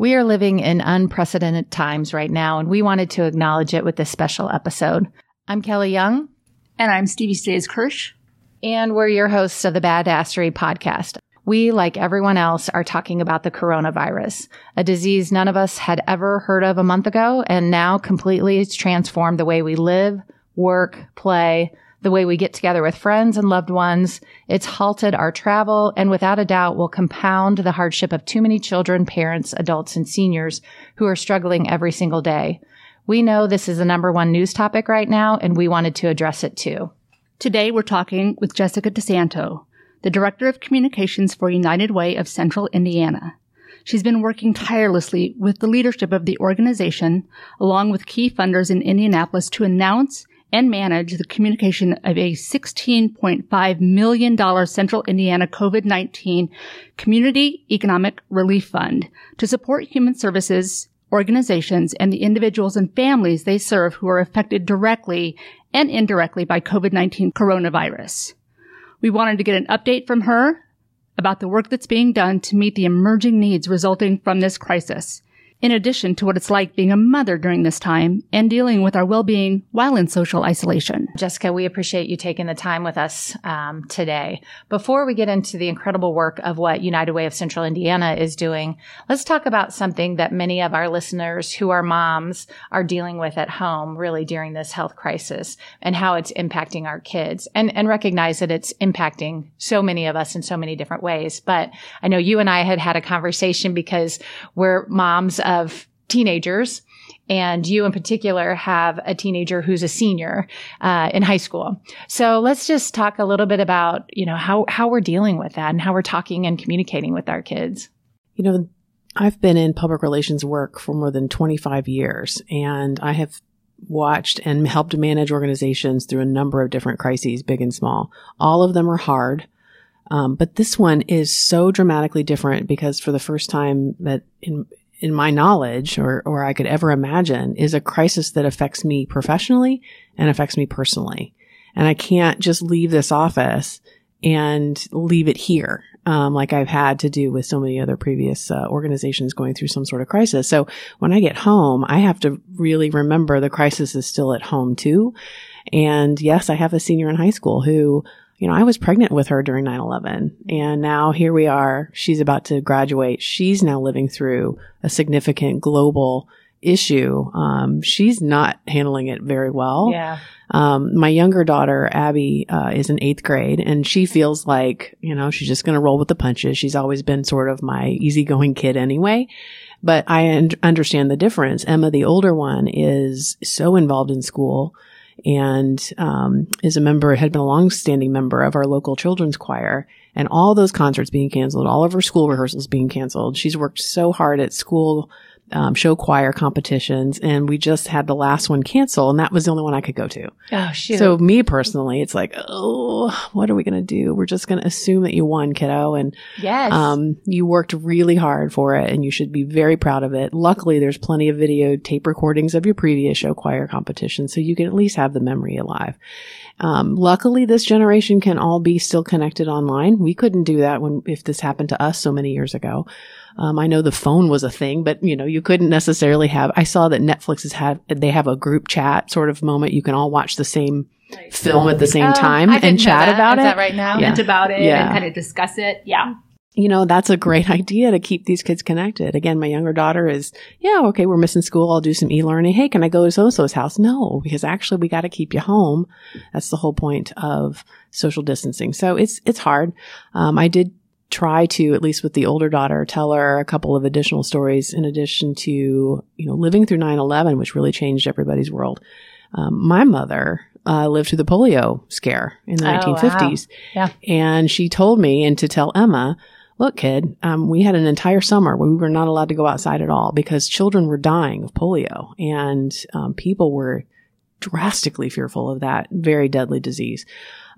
We are living in unprecedented times right now, and we wanted to acknowledge it with this special episode. I'm Kelly Young. And I'm Stevie Stays Kirsch. And we're your hosts of the Badassery podcast. We, like everyone else, are talking about the coronavirus, a disease none of us had ever heard of a month ago, and now completely has transformed the way we live, work, play, the way we get together with friends and loved ones. It's halted our travel and without a doubt will compound the hardship of too many children, parents, adults, and seniors who are struggling every single day. We know this is the number one news topic right now, and we wanted to address it too. Today we're talking with Jessica DeSanto, the Director of Communications for United Way of Central Indiana. She's been working tirelessly with the leadership of the organization, along with key funders in Indianapolis, to announce and manage the communication of a $16.5 million Central Indiana COVID-19 Community Economic Relief Fund to support human services organizations and the individuals and families they serve who are affected directly and indirectly by COVID-19 coronavirus. We wanted to get an update from her about the work that's being done to meet the emerging needs resulting from this crisis in addition to what it's like being a mother during this time and dealing with our well-being while in social isolation. Jessica, we appreciate you taking the time with us um, today. Before we get into the incredible work of what United Way of Central Indiana is doing, let's talk about something that many of our listeners who are moms are dealing with at home really during this health crisis and how it's impacting our kids and, and recognize that it's impacting so many of us in so many different ways. But I know you and I had had a conversation because we're moms of teenagers and you in particular have a teenager who's a senior uh, in high school. So let's just talk a little bit about you know how how we're dealing with that and how we're talking and communicating with our kids. You know, I've been in public relations work for more than 25 years, and I have watched and helped manage organizations through a number of different crises, big and small. All of them are hard. Um, but this one is so dramatically different because for the first time that in in my knowledge or, or I could ever imagine is a crisis that affects me professionally and affects me personally. And I can't just leave this office and leave it here. Um, like I've had to do with so many other previous uh, organizations going through some sort of crisis. So when I get home, I have to really remember the crisis is still at home too. And yes, I have a senior in high school who you know, I was pregnant with her during 9-11 and now here we are. She's about to graduate. She's now living through a significant global issue. Um, she's not handling it very well. Yeah. Um, my younger daughter, Abby, uh, is in eighth grade and she feels like, you know, she's just going to roll with the punches. She's always been sort of my easygoing kid anyway. But I un- understand the difference. Emma, the older one, is so involved in school and um, is a member, had been a long-standing member of our local children's choir. And all those concerts being canceled, all of her school rehearsals being canceled. She's worked so hard at school um, show choir competitions, and we just had the last one cancel, and that was the only one I could go to. Oh, shoot. So me personally, it's like, oh, what are we gonna do? We're just gonna assume that you won, kiddo, and yes, um, you worked really hard for it, and you should be very proud of it. Luckily, there's plenty of video tape recordings of your previous show choir competition, so you can at least have the memory alive. Um, luckily, this generation can all be still connected online. We couldn't do that when if this happened to us so many years ago. Um, I know the phone was a thing, but you know you couldn't necessarily have. I saw that Netflix has had they have a group chat sort of moment. You can all watch the same right. film at the same oh, time and chat about Is it. That right now, yeah. about it yeah. and kind of discuss it. Yeah you know, that's a great idea to keep these kids connected. Again, my younger daughter is, yeah, okay, we're missing school. I'll do some e-learning. Hey, can I go to so-so's house? No, because actually we got to keep you home. That's the whole point of social distancing. So it's, it's hard. Um, I did try to, at least with the older daughter, tell her a couple of additional stories in addition to, you know, living through 9-11, which really changed everybody's world. Um, my mother uh, lived through the polio scare in the oh, 1950s. Wow. Yeah. And she told me, and to tell Emma, look, kid, um, we had an entire summer where we were not allowed to go outside at all because children were dying of polio and um, people were drastically fearful of that very deadly disease.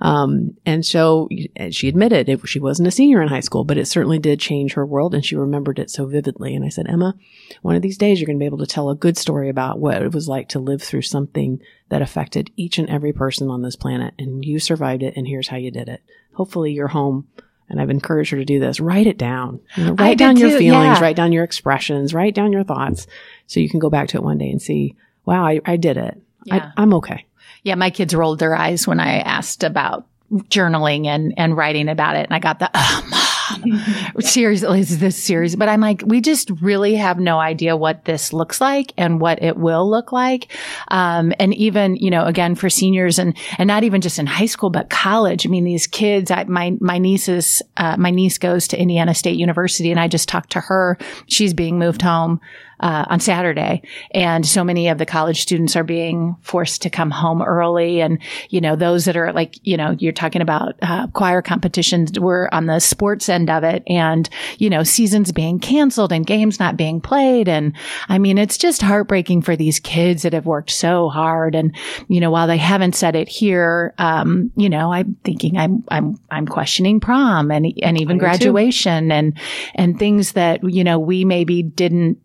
Um, and so she admitted it, she wasn't a senior in high school, but it certainly did change her world and she remembered it so vividly. And I said, Emma, one of these days you're going to be able to tell a good story about what it was like to live through something that affected each and every person on this planet and you survived it and here's how you did it. Hopefully you're home and I've encouraged her to do this, write it down. You know, write down your too, feelings, yeah. write down your expressions, write down your thoughts so you can go back to it one day and see, wow, I, I did it. Yeah. I, I'm okay. Yeah, my kids rolled their eyes when I asked about journaling and, and writing about it. And I got the, oh, mom, seriously, is this serious? But I'm like, we just really have no idea what this looks like and what it will look like. Um, and even, you know, again, for seniors and, and not even just in high school, but college. I mean, these kids, I, my, my nieces, uh, my niece goes to Indiana State University and I just talked to her. She's being moved home uh, on Saturday. And so many of the college students are being forced to come home early. And, you know, those that are like, you know, you're talking about uh, choir competitions, we're on the sports end of it and, you know, seasons being canceled and games not being played. And I mean, it's just heartbreaking for these kids that have worked so hard. And, you know, while they haven't said it here, um, you know, I'm thinking I'm, I'm, I'm questioning prom and, and even graduation too. and, and things that, you know, we maybe didn't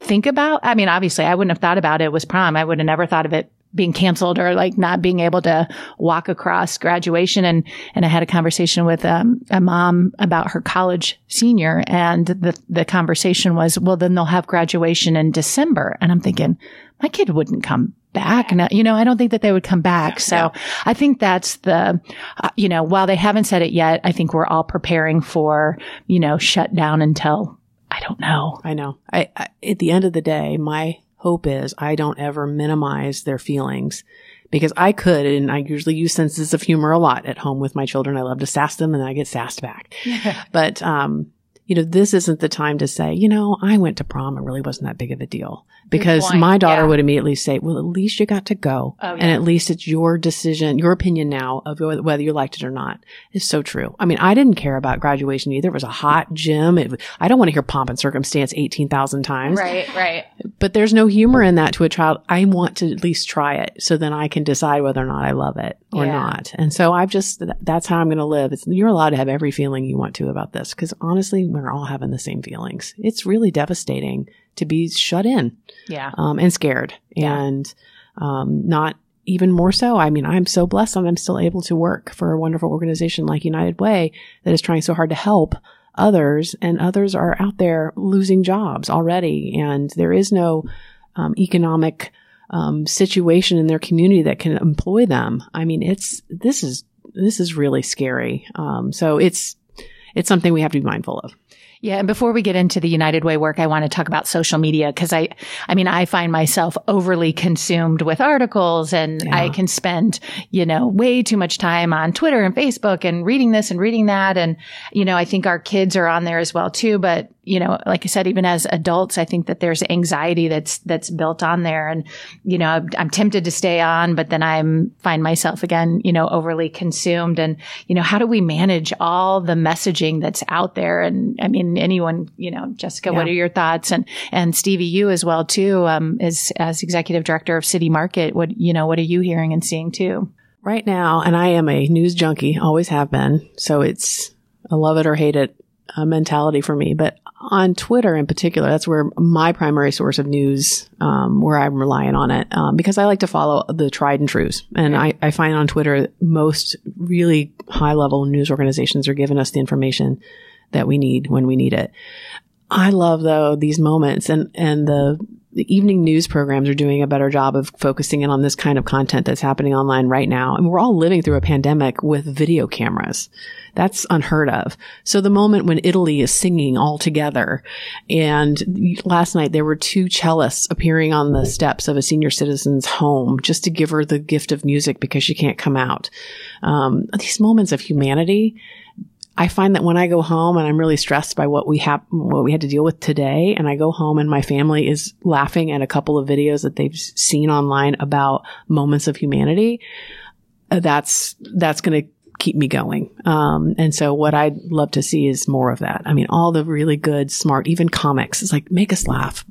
think about. I mean, obviously I wouldn't have thought about it was prom. I would have never thought of it being canceled or like not being able to walk across graduation. And, and I had a conversation with um, a mom about her college senior and the, the conversation was, well, then they'll have graduation in December. And I'm thinking, my kid wouldn't come back. Now, you know, I don't think that they would come back. So yeah. I think that's the, uh, you know, while they haven't said it yet, I think we're all preparing for, you know, shut down until I don't know. I know. I, I, at the end of the day, my hope is I don't ever minimize their feelings because I could, and I usually use senses of humor a lot at home with my children. I love to sass them and I get sassed back. But, um, you know, this isn't the time to say, you know, I went to prom. It really wasn't that big of a deal because my daughter yeah. would immediately say, well, at least you got to go. Oh, yeah. And at least it's your decision, your opinion now of whether you liked it or not is so true. I mean, I didn't care about graduation either. It was a hot gym. It, I don't want to hear pomp and circumstance 18,000 times. Right, right. But there's no humor in that to a child. I want to at least try it so then I can decide whether or not I love it or yeah. not. And so I've just, that's how I'm going to live. It's, you're allowed to have every feeling you want to about this because honestly, we're all having the same feelings. It's really devastating to be shut in. Yeah. Um, and scared yeah. and, um, not even more so. I mean, I'm so blessed that I'm still able to work for a wonderful organization like United Way that is trying so hard to help others and others are out there losing jobs already. And there is no, um, economic, um, situation in their community that can employ them. I mean, it's, this is, this is really scary. Um, so it's, it's something we have to be mindful of. Yeah. And before we get into the United Way work, I want to talk about social media because I, I mean, I find myself overly consumed with articles and yeah. I can spend, you know, way too much time on Twitter and Facebook and reading this and reading that. And, you know, I think our kids are on there as well too, but you know, like I said, even as adults, I think that there's anxiety that's, that's built on there. And, you know, I'm, I'm tempted to stay on, but then I'm find myself again, you know, overly consumed. And, you know, how do we manage all the messaging that's out there? And I mean, anyone, you know, Jessica, yeah. what are your thoughts? And, and Stevie, you as well too, um, as, as executive director of City Market, what, you know, what are you hearing and seeing too? Right now, and I am a news junkie, always have been. So it's, I love it or hate it uh, mentality for me. But on Twitter in particular, that's where my primary source of news, um, where I'm relying on it, um, because I like to follow the tried and trues. And I, I find on Twitter, most really high level news organizations are giving us the information that we need when we need it. I love though these moments and, and the, the evening news programs are doing a better job of focusing in on this kind of content that's happening online right now. And we're all living through a pandemic with video cameras. That's unheard of. So the moment when Italy is singing all together and last night there were two cellists appearing on the steps of a senior citizen's home just to give her the gift of music because she can't come out. Um, these moments of humanity I find that when I go home and I'm really stressed by what we have, what we had to deal with today, and I go home and my family is laughing at a couple of videos that they've seen online about moments of humanity, uh, that's, that's going to keep me going. Um, and so what I'd love to see is more of that. I mean, all the really good, smart, even comics. It's like, make us laugh.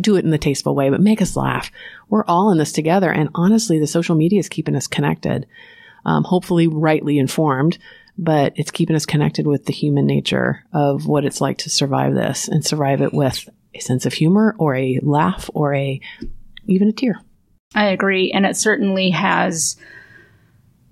Do it in the tasteful way, but make us laugh. We're all in this together. And honestly, the social media is keeping us connected. Um, hopefully rightly informed but it's keeping us connected with the human nature of what it's like to survive this and survive it with a sense of humor or a laugh or a even a tear. I agree. And it certainly has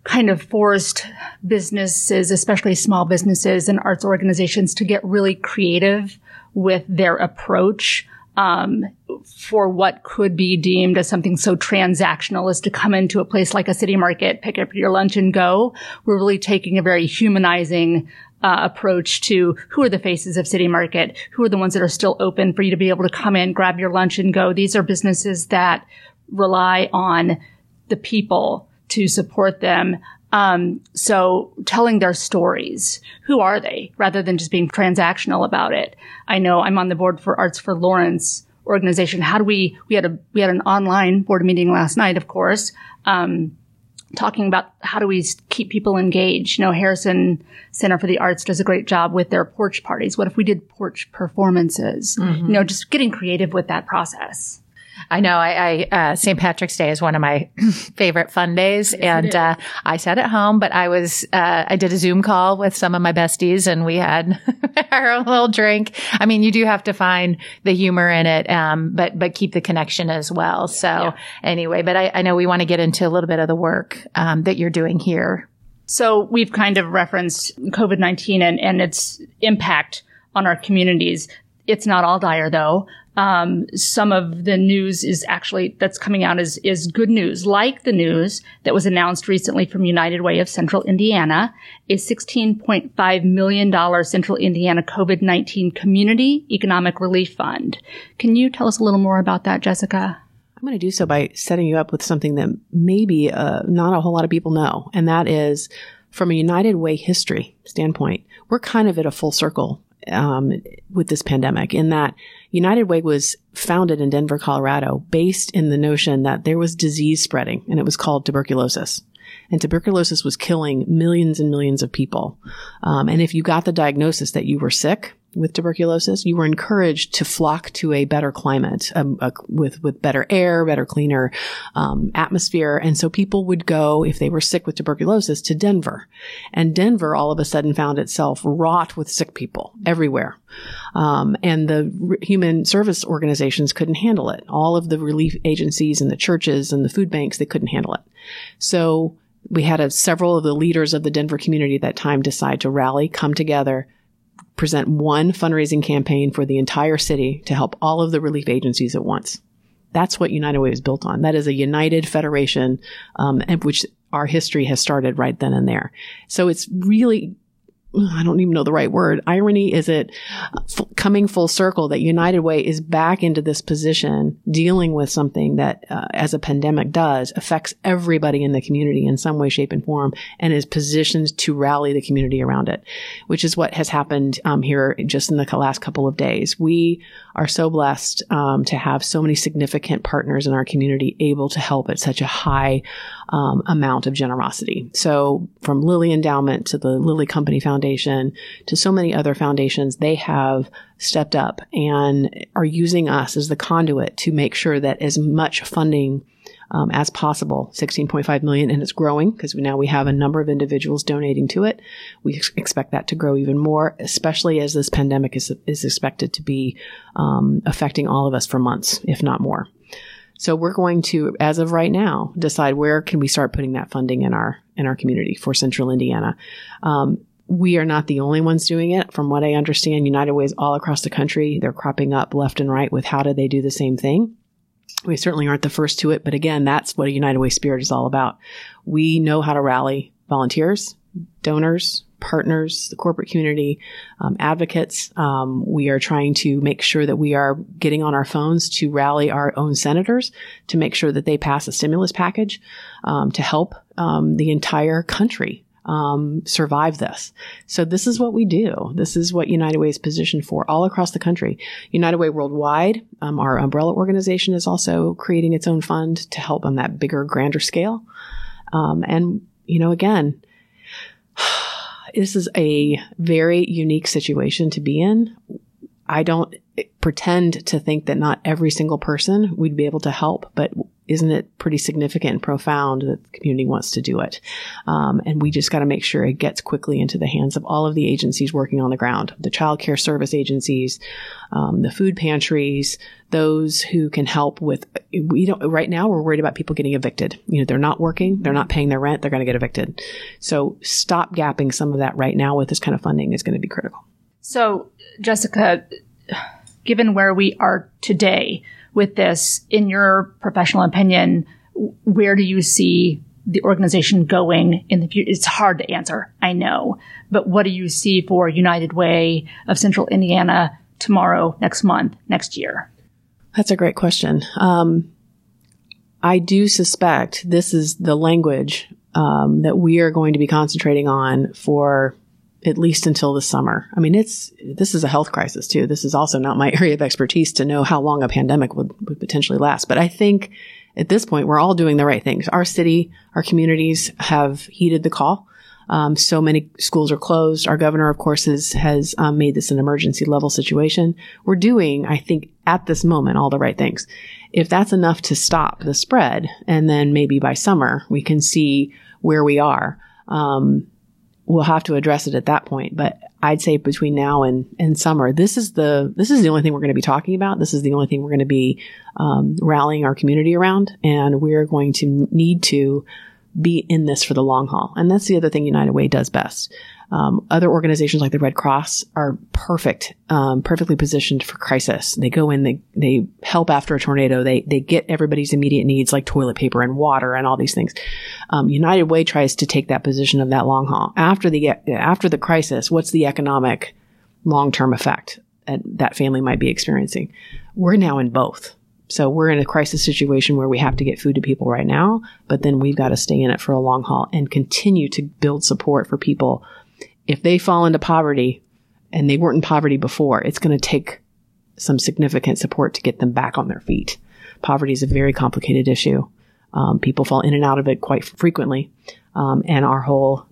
kind of forced businesses, especially small businesses and arts organizations to get really creative with their approach um, for what could be deemed as something so transactional as to come into a place like a city market, pick up your lunch and go. We're really taking a very humanizing uh, approach to who are the faces of city market, who are the ones that are still open for you to be able to come in, grab your lunch and go. These are businesses that rely on the people to support them. Um, so telling their stories, who are they, rather than just being transactional about it. I know I'm on the board for Arts for Lawrence organization. How do we? We had a we had an online board meeting last night, of course, um, talking about how do we keep people engaged. You know, Harrison Center for the Arts does a great job with their porch parties. What if we did porch performances? Mm-hmm. You know, just getting creative with that process. I know. I, I uh, St. Patrick's Day is one of my favorite fun days, yes, and uh, I sat at home, but I was uh, I did a Zoom call with some of my besties, and we had our own little drink. I mean, you do have to find the humor in it, um, but but keep the connection as well. So yeah. anyway, but I, I, know we want to get into a little bit of the work um, that you're doing here. So we've kind of referenced COVID nineteen and and its impact on our communities. It's not all dire though um, some of the news is actually that's coming out is is good news, like the news that was announced recently from United Way of Central Indiana, a $16.5 million Central Indiana COVID-19 Community Economic Relief Fund. Can you tell us a little more about that, Jessica? I'm going to do so by setting you up with something that maybe uh, not a whole lot of people know, and that is from a United Way history standpoint, we're kind of at a full circle um, with this pandemic in that United Way was founded in Denver, Colorado, based in the notion that there was disease spreading and it was called tuberculosis. And tuberculosis was killing millions and millions of people. Um, and if you got the diagnosis that you were sick, with tuberculosis, you were encouraged to flock to a better climate um, a, with with better air, better cleaner um, atmosphere, and so people would go if they were sick with tuberculosis to Denver, and Denver all of a sudden found itself wrought with sick people everywhere, um, and the human service organizations couldn't handle it. All of the relief agencies and the churches and the food banks they couldn't handle it, so. We had a, several of the leaders of the Denver community at that time decide to rally, come together, present one fundraising campaign for the entire city to help all of the relief agencies at once. That's what United Way is built on. That is a united federation, um, which our history has started right then and there. So it's really I don't even know the right word. Irony is it f- coming full circle that United Way is back into this position dealing with something that, uh, as a pandemic does, affects everybody in the community in some way, shape, and form, and is positioned to rally the community around it, which is what has happened um, here just in the last couple of days. We are so blessed um, to have so many significant partners in our community able to help at such a high um, amount of generosity. So, from Lilly Endowment to the Lilly Company Foundation to so many other foundations, they have stepped up and are using us as the conduit to make sure that as much funding um, as possible 16.5 million and it's growing because now we have a number of individuals donating to it we ex- expect that to grow even more especially as this pandemic is, is expected to be um, affecting all of us for months if not more so we're going to, as of right now, decide where can we start putting that funding in our in our community for Central Indiana. Um, we are not the only ones doing it. From what I understand, United Ways all across the country, they're cropping up left and right with how do they do the same thing. We certainly aren't the first to it, but again, that's what a United Way spirit is all about. We know how to rally volunteers, donors, partners, the corporate community, um, advocates. Um, we are trying to make sure that we are getting on our phones to rally our own senators to make sure that they pass a stimulus package um, to help um, the entire country um, survive this. So this is what we do. This is what United Way is positioned for all across the country. United Way Worldwide, um, our umbrella organization, is also creating its own fund to help on that bigger, grander scale. Um, and you know, again, this is a very unique situation to be in. I don't pretend to think that not every single person we'd be able to help, but isn't it pretty significant and profound that the community wants to do it? Um, and we just got to make sure it gets quickly into the hands of all of the agencies working on the ground, the child care service agencies, um, the food pantries, those who can help with. We don't right now. We're worried about people getting evicted. You know, they're not working, they're not paying their rent, they're going to get evicted. So stop gapping some of that right now with this kind of funding is going to be critical. So, Jessica, given where we are today with this, in your professional opinion, where do you see the organization going in the future? It's hard to answer, I know, but what do you see for United Way of Central Indiana tomorrow, next month, next year? That's a great question. Um, I do suspect this is the language um, that we are going to be concentrating on for at least until the summer. I mean, it's this is a health crisis too. This is also not my area of expertise to know how long a pandemic would, would potentially last. But I think at this point, we're all doing the right things. Our city, our communities have heeded the call. Um, so many schools are closed. Our governor, of course, has, has um, made this an emergency level situation. We're doing, I think, at this moment, all the right things. If that's enough to stop the spread, and then maybe by summer we can see where we are, um, we'll have to address it at that point. But I'd say between now and, and summer, this is the this is the only thing we're going to be talking about. This is the only thing we're going to be um, rallying our community around, and we're going to need to be in this for the long haul. And that's the other thing United Way does best. Um, other organizations like the Red Cross are perfect, um, perfectly positioned for crisis. They go in, they they help after a tornado. They they get everybody's immediate needs like toilet paper and water and all these things. Um, United Way tries to take that position of that long haul after the after the crisis. What's the economic long term effect that that family might be experiencing? We're now in both. So we're in a crisis situation where we have to get food to people right now, but then we've got to stay in it for a long haul and continue to build support for people. If they fall into poverty and they weren't in poverty before, it's going to take some significant support to get them back on their feet. Poverty is a very complicated issue. Um, people fall in and out of it quite frequently. Um, and our whole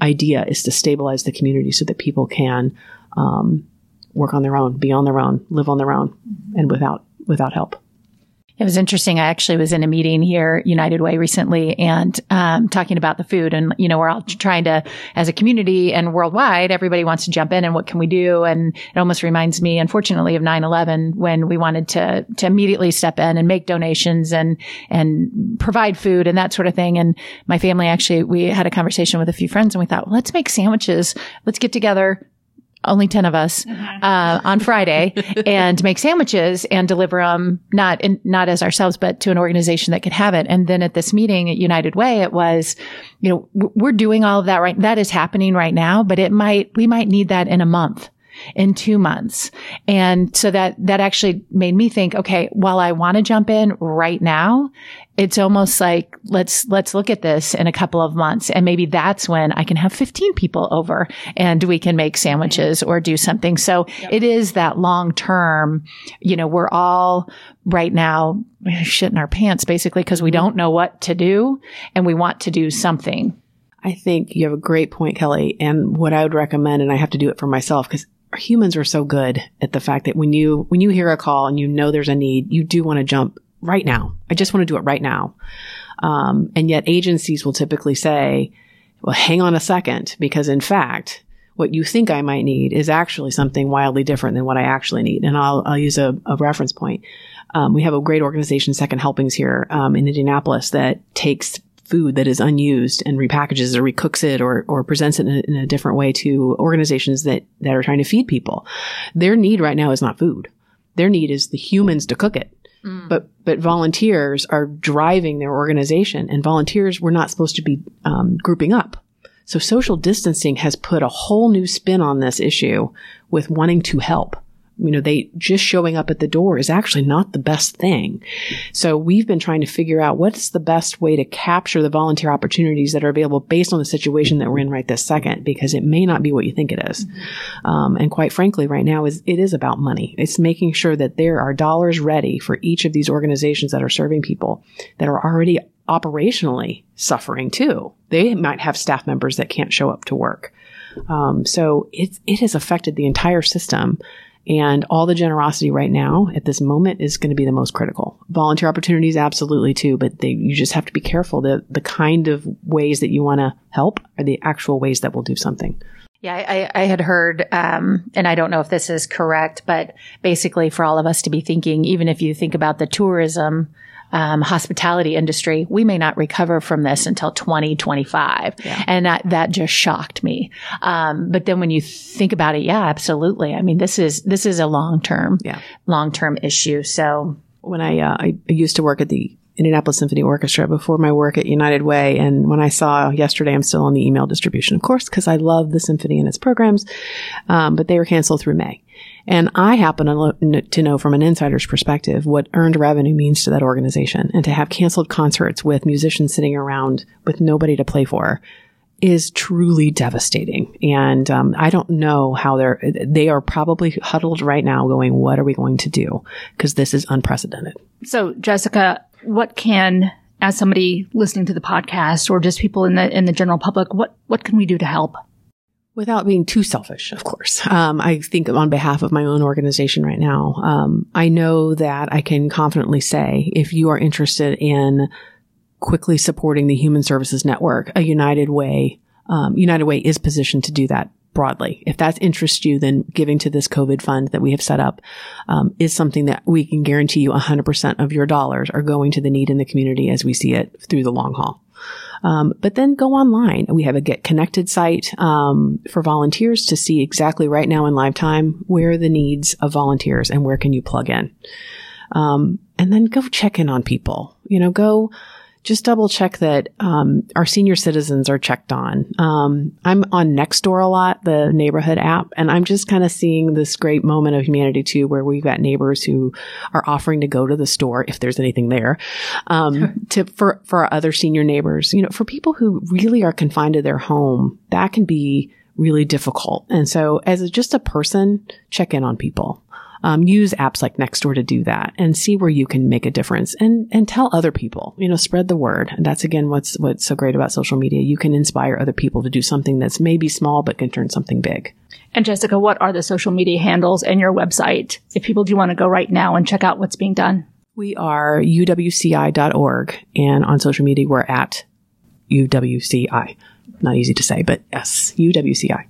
idea is to stabilize the community so that people can um, work on their own, be on their own, live on their own, and without without help. It was interesting. I actually was in a meeting here, United Way recently, and um, talking about the food. And you know, we're all trying to, as a community and worldwide, everybody wants to jump in and what can we do? And it almost reminds me, unfortunately, of 9/11 when we wanted to to immediately step in and make donations and and provide food and that sort of thing. And my family actually, we had a conversation with a few friends, and we thought, well, let's make sandwiches. Let's get together only 10 of us, mm-hmm. uh, on Friday and make sandwiches and deliver them, not in, not as ourselves, but to an organization that could have it. And then at this meeting at United Way, it was, you know, we're doing all of that right. That is happening right now, but it might, we might need that in a month in two months. And so that, that actually made me think, okay, while I want to jump in right now, it's almost like, let's, let's look at this in a couple of months. And maybe that's when I can have 15 people over and we can make sandwiches or do something. So yep. it is that long term, you know, we're all right now shitting our pants basically because we mm-hmm. don't know what to do and we want to do something. I think you have a great point, Kelly. And what I would recommend, and I have to do it for myself because humans are so good at the fact that when you when you hear a call and you know there's a need, you do want to jump right now. I just want to do it right now. Um, and yet agencies will typically say, "Well, hang on a second, because in fact." What you think I might need is actually something wildly different than what I actually need. And I'll, I'll use a, a reference point. Um, we have a great organization, Second Helpings here um, in Indianapolis, that takes food that is unused and repackages or recooks it or, or presents it in a, in a different way to organizations that, that are trying to feed people. Their need right now is not food. Their need is the humans to cook it. Mm. But but volunteers are driving their organization, and volunteers were not supposed to be um, grouping up. So social distancing has put a whole new spin on this issue with wanting to help you know, they just showing up at the door is actually not the best thing. So we've been trying to figure out what's the best way to capture the volunteer opportunities that are available based on the situation that we're in right this second, because it may not be what you think it is. Um, and quite frankly, right now is it is about money. It's making sure that there are dollars ready for each of these organizations that are serving people that are already operationally suffering too. They might have staff members that can't show up to work. Um, so it it has affected the entire system And all the generosity right now at this moment is going to be the most critical. Volunteer opportunities, absolutely too, but they, you just have to be careful that the kind of ways that you want to help are the actual ways that will do something. Yeah, I, I had heard, um, and I don't know if this is correct, but basically for all of us to be thinking, even if you think about the tourism um, hospitality industry, we may not recover from this until 2025. Yeah. And that, that just shocked me. Um, but then when you think about it, yeah, absolutely. I mean, this is, this is a long term, yeah. long term issue. So when I, uh, I used to work at the Indianapolis Symphony Orchestra before my work at United Way. And when I saw yesterday, I'm still on the email distribution, of course, because I love the symphony and its programs. Um, but they were canceled through May. And I happen to, lo- to know from an insider's perspective what earned revenue means to that organization and to have canceled concerts with musicians sitting around with nobody to play for is truly devastating. And um, I don't know how they're, they are probably huddled right now going, what are we going to do? Because this is unprecedented. So, Jessica, what can, as somebody listening to the podcast or just people in the, in the general public, what, what can we do to help? Without being too selfish, of course. Um, I think on behalf of my own organization right now, um, I know that I can confidently say if you are interested in quickly supporting the Human Services Network, a United Way, um, United Way is positioned to do that broadly. If that interests you, then giving to this COVID fund that we have set up um, is something that we can guarantee you 100% of your dollars are going to the need in the community as we see it through the long haul. Um, but then go online. We have a Get Connected site um, for volunteers to see exactly right now in live time where the needs of volunteers and where can you plug in. Um, and then go check in on people. You know, go just double check that um, our senior citizens are checked on. Um, I'm on Nextdoor a lot, the neighborhood app, and I'm just kind of seeing this great moment of humanity too, where we've got neighbors who are offering to go to the store if there's anything there, um, to for for our other senior neighbors. You know, for people who really are confined to their home, that can be really difficult. And so, as a, just a person, check in on people um, use apps like Nextdoor to do that and see where you can make a difference and, and tell other people, you know, spread the word. And that's again, what's, what's so great about social media. You can inspire other people to do something that's maybe small, but can turn something big. And Jessica, what are the social media handles and your website if people do want to go right now and check out what's being done? We are uwci.org and on social media we're at UWCI. Not easy to say, but yes, UWCI.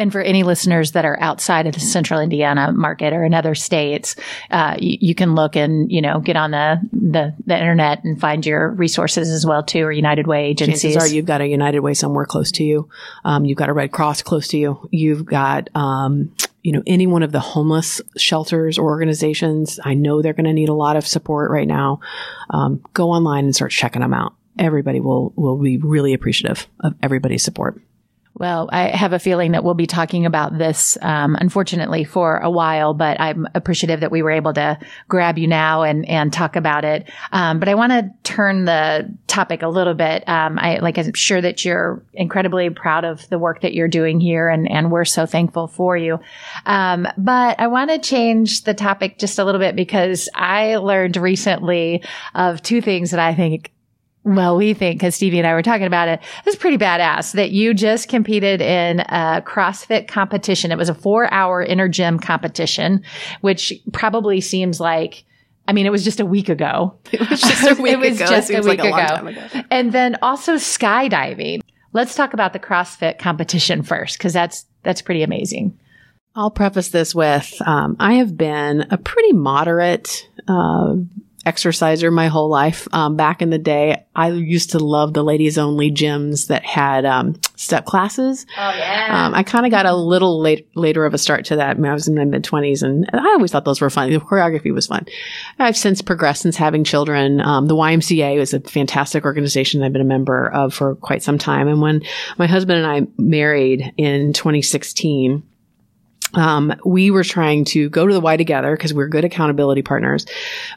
And for any listeners that are outside of the central Indiana market or in other states, uh, you, you, can look and, you know, get on the, the, the, internet and find your resources as well too, or United Way agencies. Chances are you've got a United Way somewhere close to you. Um, you've got a Red Cross close to you. You've got, um, you know, any one of the homeless shelters or organizations. I know they're going to need a lot of support right now. Um, go online and start checking them out. Everybody will, will be really appreciative of everybody's support. Well, I have a feeling that we'll be talking about this, um, unfortunately, for a while, but I'm appreciative that we were able to grab you now and, and talk about it. Um, but I want to turn the topic a little bit. Um, I, like, I'm sure that you're incredibly proud of the work that you're doing here and, and we're so thankful for you. Um, but I want to change the topic just a little bit because I learned recently of two things that I think well, we think, because Stevie and I were talking about it, it's pretty badass that you just competed in a CrossFit competition. It was a four hour inner gym competition, which probably seems like, I mean, it was just a week ago. It was just a week it was ago. just a week like ago. A ago. And then also skydiving. Let's talk about the CrossFit competition first, because that's, that's pretty amazing. I'll preface this with, um, I have been a pretty moderate, uh, exerciser my whole life. Um, back in the day, I used to love the ladies only gyms that had um, step classes. Oh yeah. Um, I kind of got a little late, later of a start to that. I, mean, I was in my mid twenties, and I always thought those were fun. The choreography was fun. I've since progressed since having children. Um, the YMCA was a fantastic organization I've been a member of for quite some time. And when my husband and I married in 2016 um, we were trying to go to the Y together because we're good accountability partners.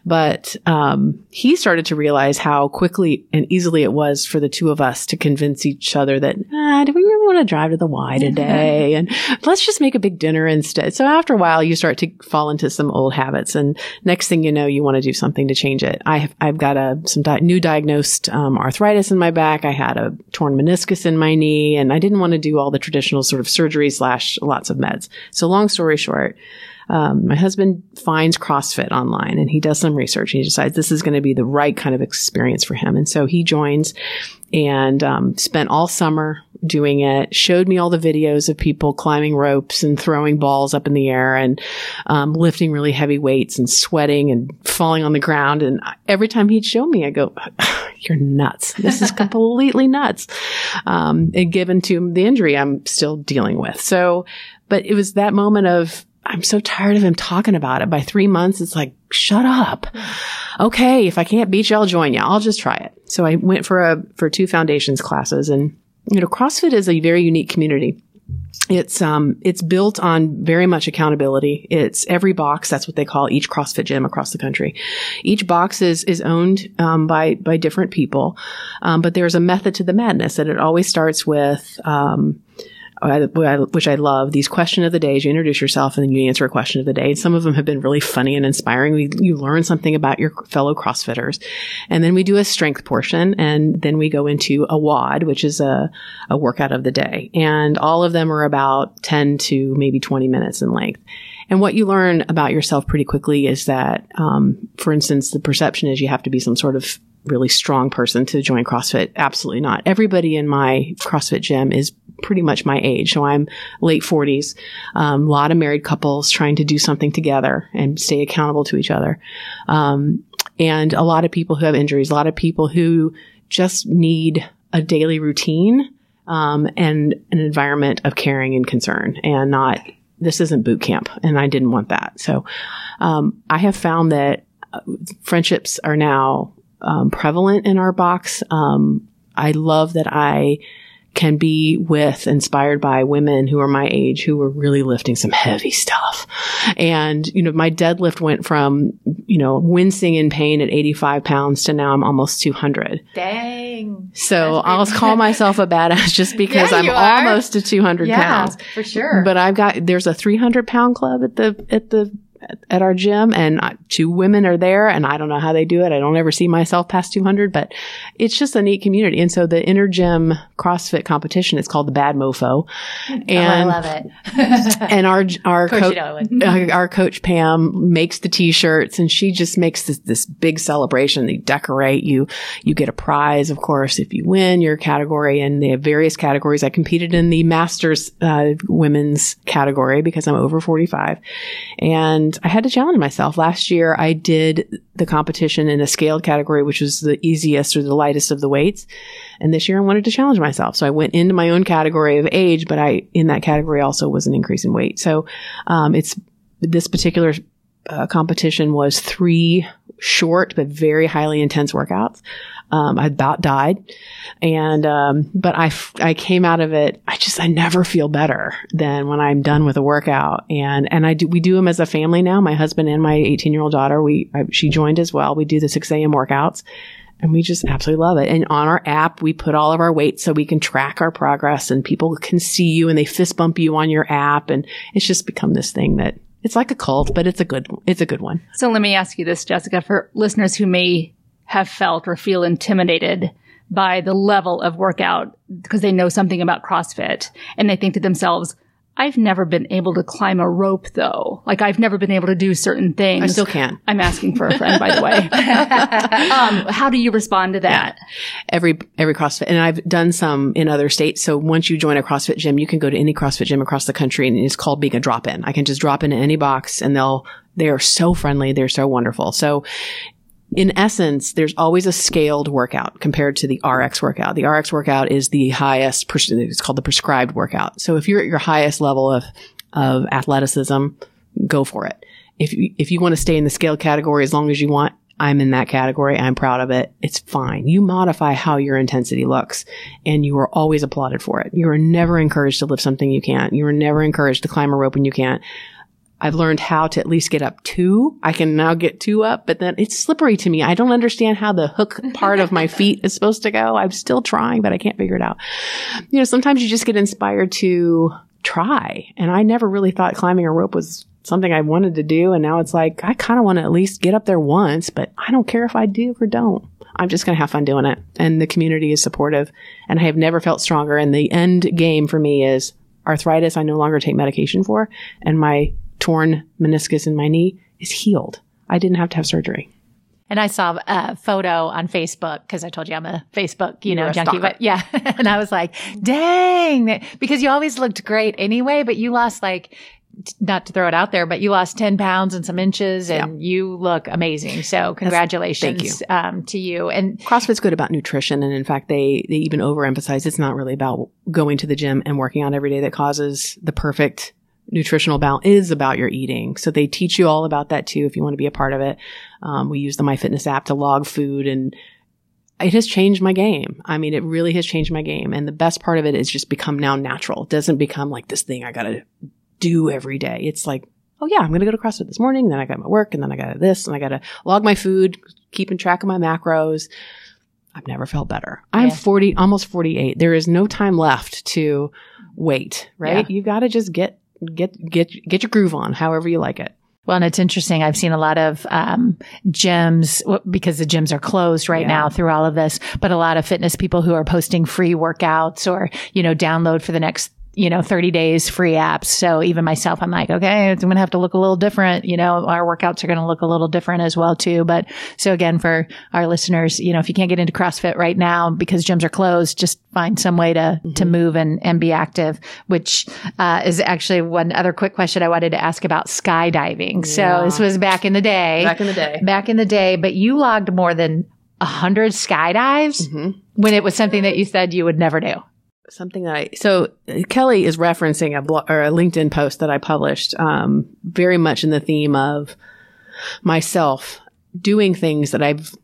But um, he started to realize how quickly and easily it was for the two of us to convince each other that, ah, do we really want to drive to the Y today? and let's just make a big dinner instead. So after a while, you start to fall into some old habits. And next thing you know, you want to do something to change it. I have, I've got a, some di- new diagnosed um, arthritis in my back. I had a torn meniscus in my knee and I didn't want to do all the traditional sort of surgery slash lots of meds. So so long story short, um, my husband finds CrossFit online and he does some research and he decides this is going to be the right kind of experience for him. And so he joins and um, spent all summer doing it, showed me all the videos of people climbing ropes and throwing balls up in the air and um, lifting really heavy weights and sweating and falling on the ground. And every time he'd show me, I go, you're nuts. This is completely nuts. Um, and given to the injury I'm still dealing with. So, but it was that moment of, I'm so tired of him talking about it. By three months, it's like, shut up. Okay. If I can't beat you, I'll join you. I'll just try it. So I went for a, for two foundations classes and, you know, CrossFit is a very unique community. It's um it's built on very much accountability. It's every box. That's what they call each CrossFit gym across the country. Each box is is owned um, by by different people, um, but there's a method to the madness, and it always starts with um, which I love. These question of the days, you introduce yourself and then you answer a question of the day. some of them have been really funny and inspiring. you learn something about your fellow CrossFitters. And then we do a strength portion and then we go into a WOD, which is a, a workout of the day. And all of them are about 10 to maybe 20 minutes in length. And what you learn about yourself pretty quickly is that, um, for instance, the perception is you have to be some sort of really strong person to join CrossFit. Absolutely not. Everybody in my CrossFit gym is pretty much my age. So I'm late 40s. Um, a lot of married couples trying to do something together and stay accountable to each other. Um, and a lot of people who have injuries, a lot of people who just need a daily routine um, and an environment of caring and concern and not this isn't boot camp and i didn't want that so um, i have found that uh, friendships are now um, prevalent in our box. Um, I love that I can be with, inspired by women who are my age who are really lifting some heavy stuff. And, you know, my deadlift went from, you know, wincing in pain at 85 pounds to now I'm almost 200. Dang. So I'll call myself a badass just because yeah, I'm almost to 200 yeah, pounds. For sure. But I've got, there's a 300 pound club at the, at the at our gym and two women are there and I don't know how they do it. I don't ever see myself past 200, but it's just a neat community. And so the inner gym CrossFit competition is called the Bad Mofo. And, oh, I love it. and our, our coach, uh, our coach Pam makes the t-shirts and she just makes this, this big celebration. They decorate you. You get a prize, of course, if you win your category and they have various categories. I competed in the masters, uh, women's category because I'm over 45 and I had to challenge myself. Last year, I did the competition in a scaled category, which was the easiest or the lightest of the weights. And this year, I wanted to challenge myself. So I went into my own category of age, but I, in that category also was an increase in weight. So, um, it's this particular uh, competition was three short but very highly intense workouts. Um, I about died. And, um, but I, I came out of it. I just, I never feel better than when I'm done with a workout. And, and I do, we do them as a family now. My husband and my 18 year old daughter, we, I, she joined as well. We do the 6 a.m. workouts and we just absolutely love it. And on our app, we put all of our weights so we can track our progress and people can see you and they fist bump you on your app. And it's just become this thing that it's like a cult, but it's a good, it's a good one. So let me ask you this, Jessica, for listeners who may have felt or feel intimidated by the level of workout because they know something about CrossFit and they think to themselves, I've never been able to climb a rope though. Like I've never been able to do certain things. I still can't. I'm asking for a friend, by the way. um, how do you respond to that? Yeah. Every, every CrossFit, and I've done some in other states. So once you join a CrossFit gym, you can go to any CrossFit gym across the country and it's called being a drop in. I can just drop into any box and they'll, they are so friendly. They're so wonderful. So in essence, there's always a scaled workout compared to the RX workout. The RX workout is the highest, it's called the prescribed workout. So if you're at your highest level of, of athleticism, go for it. If you, if you want to stay in the scale category as long as you want, I'm in that category. I'm proud of it. It's fine. You modify how your intensity looks and you are always applauded for it. You are never encouraged to lift something you can't. You are never encouraged to climb a rope when you can't. I've learned how to at least get up two. I can now get two up, but then it's slippery to me. I don't understand how the hook part of my feet is supposed to go. I'm still trying, but I can't figure it out. You know, sometimes you just get inspired to try. And I never really thought climbing a rope was something I wanted to do. And now it's like, I kind of want to at least get up there once, but I don't care if I do or don't. I'm just going to have fun doing it. And the community is supportive and I have never felt stronger. And the end game for me is arthritis I no longer take medication for and my torn meniscus in my knee is healed. I didn't have to have surgery. And I saw a photo on Facebook because I told you I'm a Facebook, you know, You're a junkie. stalker. But yeah, and I was like, dang, because you always looked great anyway, but you lost like, not to throw it out there, but you lost 10 pounds and some inches and you look amazing. So congratulations Um, to you. And CrossFit's good about nutrition, and in fact, they they even overemphasize it's not really about going to the gym and working out every day that causes the perfect nutritional balance. is about your eating. So they teach you all about that too if you want to be a part of it. Um, we use the MyFitness app to log food, and it has changed my game. I mean, it really has changed my game. And the best part of it is just become now natural. It doesn't become like this thing I got to do every day. It's like oh yeah, I'm going to go to CrossFit this morning. Then I got my work and then I got this and I got to log my food, keeping track of my macros. I've never felt better. I'm Yeah. 40, almost 48. There is no time left to wait, right? You've got to just get, get, get, get your groove on however you like it. Well, and it's interesting. I've seen a lot of um, gyms because the gyms are closed right Yeah. now through all of this, but a lot of fitness people who are posting free workouts or, you know, download for the next, you know, 30 days free apps. So even myself, I'm like, okay, I'm going to have to look a little different. You know, our workouts are going to look a little different as well too. But so again, for our listeners, you know, if you can't get into CrossFit right now because gyms are closed, just find some way to, to move and, and be active, which, uh, is actually one other quick question I wanted to ask about skydiving. So this was back in the day, back in the day. back in the day, but you logged more than a hundred skydives Mhm. when it was something that you said you would never do. Something that I so uh, Kelly is referencing a blog or a LinkedIn post that I published, um, very much in the theme of myself doing things that I've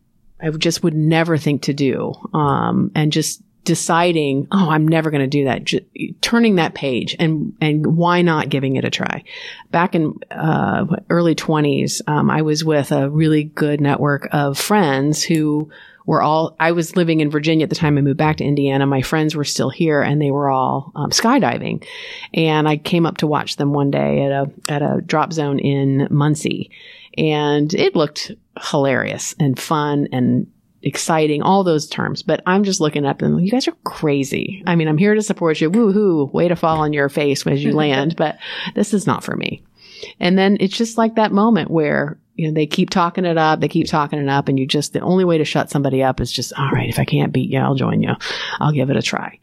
I just would never think to do, um, and just deciding, oh, I'm never going to do that. J- turning that page and and why not giving it a try? Back in uh, early 20s, um, I was with a really good network of friends who were all I was living in Virginia at the time I moved back to Indiana. My friends were still here and they were all um, skydiving. And I came up to watch them one day at a at a drop zone in Muncie. And it looked hilarious and fun and exciting, all those terms. But I'm just looking up and you guys are crazy. I mean, I'm here to support you. Woohoo, way to fall on your face as you land, but this is not for me. And then it's just like that moment where, you know, they keep talking it up, they keep talking it up, and you just, the only way to shut somebody up is just, all right, if I can't beat you, I'll join you. I'll give it a try.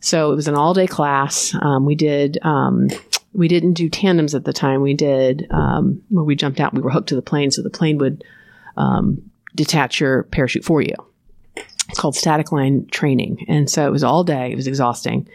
So it was an all day class. Um, we did, um, we didn't do tandems at the time. We did, um, when we jumped out, we were hooked to the plane. So the plane would, um, detach your parachute for you. It's called static line training. And so it was all day. It was exhausting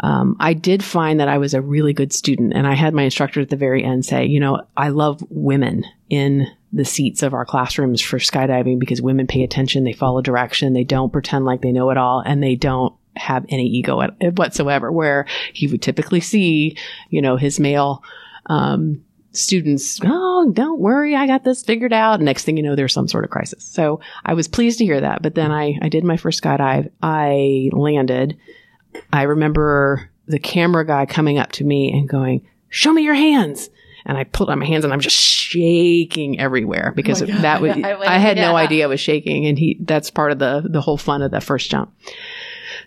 um, I did find that I was a really good student, and I had my instructor at the very end say, "You know, I love women in the seats of our classrooms for skydiving because women pay attention, they follow direction, they don't pretend like they know it all, and they don't." have any ego at, whatsoever. Where he would typically see you know his male um, students oh don't worry i got this figured out. Next thing you know there's some sort of crisis. So i was pleased to hear that but then i i did my first skydive. I landed I remember the camera guy coming up to me and going, "Show me your hands." And I pulled out my hands and I'm just shaking everywhere because oh that was I would- I had no idea I was shaking and he that's part of the the whole fun of that first jump.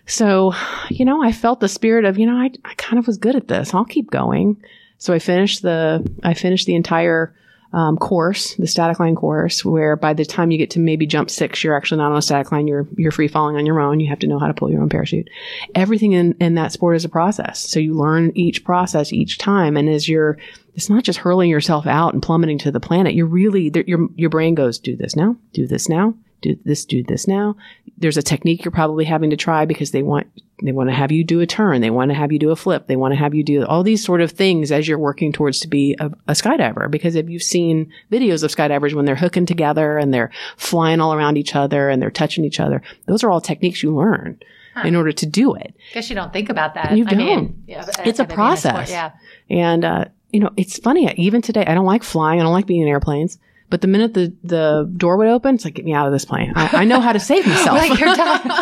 So, you know, I felt the spirit of, you know, I I kind of was good at this. I'll keep going. So I finished the I finished the entire um, course, the static line course, where by the time you get to maybe jump six, you're actually not on a static line. You're you're free falling on your own. You have to know how to pull your own parachute. Everything in in that sport is a process. So you learn each process each time, and as you're, it's not just hurling yourself out and plummeting to the planet. You're really your your brain goes, do this now, do this now, do this, do this now. There's a technique you're probably having to try because they want they want to have you do a turn. They want to have you do a flip. They want to have you do all these sort of things as you're working towards to be a, a skydiver. Because if you've seen videos of skydivers when they're hooking together and they're flying all around each other and they're touching each other, those are all techniques you learn in order to do it. Guess you don't think about that. You I mean, don't. yeah, It's a other than sport, process. yeah. And, uh, you know, it's funny. Even today, I don't like flying. I don't like being in airplanes. But the minute the, the door would open, it's like, get me out of this plane. I, I know how to save myself. Like you're talking.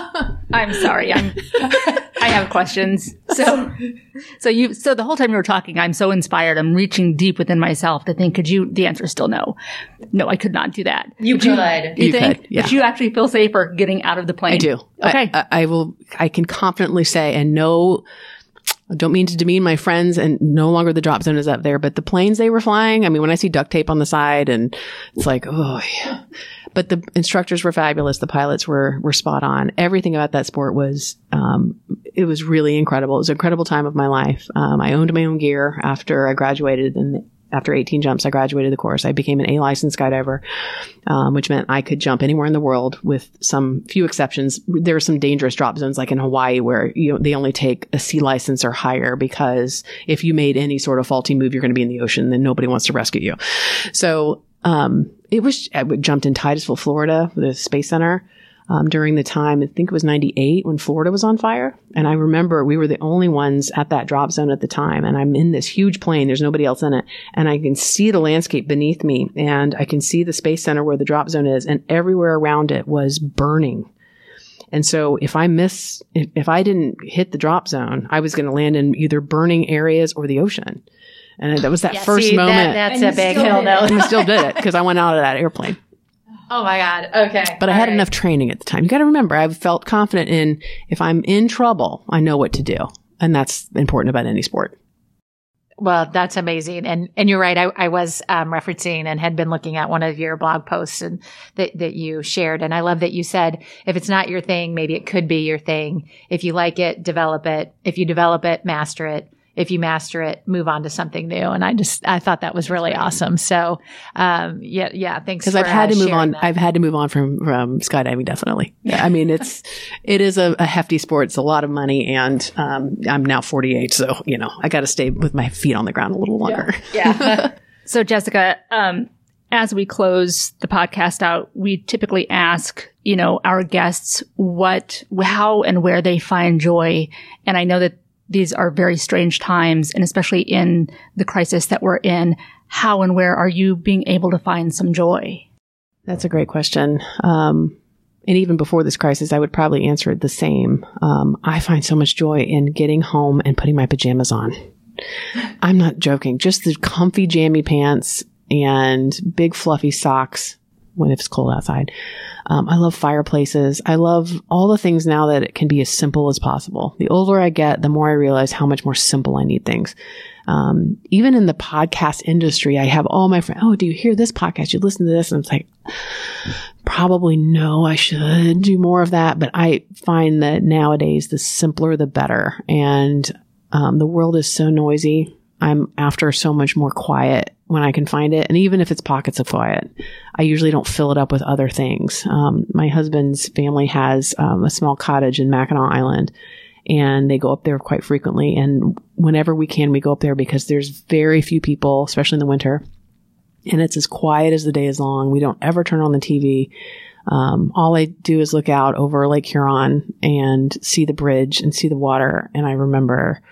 I'm sorry. I'm, I have questions. So, so you, so the whole time you were talking, I'm so inspired. I'm reaching deep within myself to think, could you, the answer is still no. No, I could not do that. You But could. You, You think? could, yeah. But you actually feel safer getting out of the plane? I do. Okay. I, I, I will, I can confidently say, and no, I don't mean to demean my friends and no longer the drop zone is up there, but the planes they were flying, I mean, when I see duct tape on the side and it's like, oh, yeah. But the instructors were fabulous. The pilots were, were spot on. Everything about that sport was, um, it was really incredible. It was an incredible time of my life. Um, I owned my own gear after I graduated and after 18 jumps, I graduated the course. I became an A licensed skydiver, um, which meant I could jump anywhere in the world with some few exceptions. There are some dangerous drop zones like in Hawaii where you they only take a C license or higher because if you made any sort of faulty move, you're going to be in the ocean and nobody wants to rescue you. So, um, it was, I jumped in Titusville, Florida, the space center um, during the time, I think it was 98 when Florida was on fire. And I remember we were the only ones at that drop zone at the time. And I'm in this huge plane. There's nobody else in it. And I can see the landscape beneath me and I can see the space center where the drop zone is and everywhere around it was burning. And so if I miss, if, if I didn't hit the drop zone, I was going to land in either burning areas or the ocean. And that was that Yeah, first see, that- moment. that's And a big hill, did though. and I still did it because I went out of that airplane. Oh my God. Okay. But I had right. enough training at the time. You got to remember, I felt confident in if I'm in trouble, I know what to do. And that's important about any sport. Well, that's amazing. And, and you're right. I, I was, um, referencing and had been looking at one of your blog posts and that, that you shared. And I love that you said, if it's not your thing, maybe it could be your thing. If you like it, develop it. If you develop it, master it. If you master it, move on to something new. And I just, I thought that was really awesome. So, um, yeah, yeah. Thanks. Because I've had uh, to move on. that. I've had to move on from, from skydiving, definitely. I mean, it's, it is a, a hefty sport. It's a lot of money. And, um, I'm now 48. So, you know, I got to stay with my feet on the ground a little longer. yeah. So, Jessica, um, as we close the podcast out, we typically ask, you know, our guests what, how and where they find joy. And I know that these are very strange times, and especially in the crisis that we're in, how and where are you being able to find some joy? That's a great question. Um, and even before this crisis, I would probably answer it the same. Um, I find so much joy in getting home and putting my pajamas on. I'm not joking. Just the comfy jammy pants and big fluffy socks when it's cold outside. Um, I love fireplaces. I love all the things now that it can be as simple as possible. The older I get, the more I realize how much more simple I need things. Um, even in the podcast industry, I have all my friends, oh, do you hear this podcast? You listen to this? And it's like, probably no, I should do more of that. But I find that nowadays, the simpler, the better. And um, the world is so noisy. I'm after so much more quiet when I can find it. And even if it's pockets of quiet, I usually don't fill it up with other things. Um, my husband's family has um, a small cottage in Mackinac Island and they go up there quite frequently. And whenever we can, we go up there because there's very few people, especially in the winter. And it's as quiet as the day is long. We don't ever turn on the TV. Um, all I do is look out over Lake Huron and see the bridge and see the water. And I remember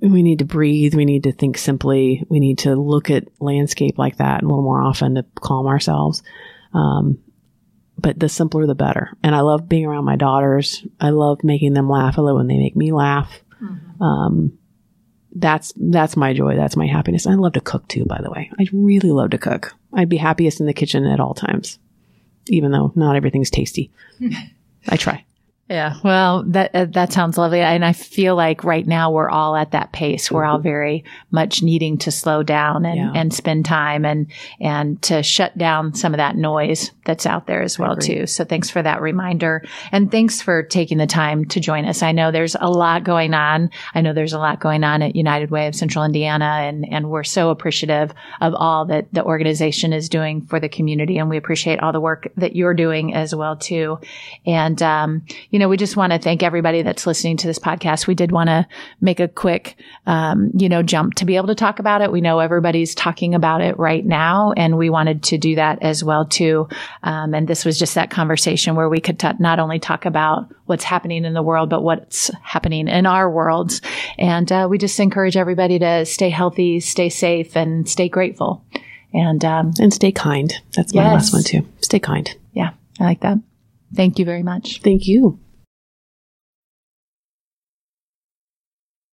we need to breathe. We need to think simply. We need to look at landscape like that a little more often to calm ourselves. Um, but the simpler, the better. And I love being around my daughters. I love making them laugh. I love when they make me laugh. Um, that's, that's my joy. That's my happiness. I love to cook too, by the way. I really love to cook. I'd be happiest in the kitchen at all times, even though not everything's tasty. I try. Yeah. Well, that uh, that sounds lovely, and I feel like right now we're all at that pace. We're all very much needing to slow down and, Yeah. and spend time and and to shut down some of that noise that's out there as well too. So thanks for that reminder, and thanks for taking the time to join us. I know there's a lot going on. I know there's a lot going on at United Way of Central Indiana, and and we're so appreciative of all that the organization is doing for the community, and we appreciate all the work that you're doing as well too. And um, you know, we just want to thank everybody that's listening to this podcast. We did want to make a quick, um, you know, jump to be able to talk about it. We know everybody's talking about it right now, and we wanted to do that as well too. Um, and this was just that conversation where we could t- not only talk about what's happening in the world, but what's happening in our worlds. And uh, we just encourage everybody to stay healthy, stay safe, and stay grateful. And um, And stay kind. That's my Yes. last one too. Stay kind. yeah, I like that. Thank you very much. Thank you.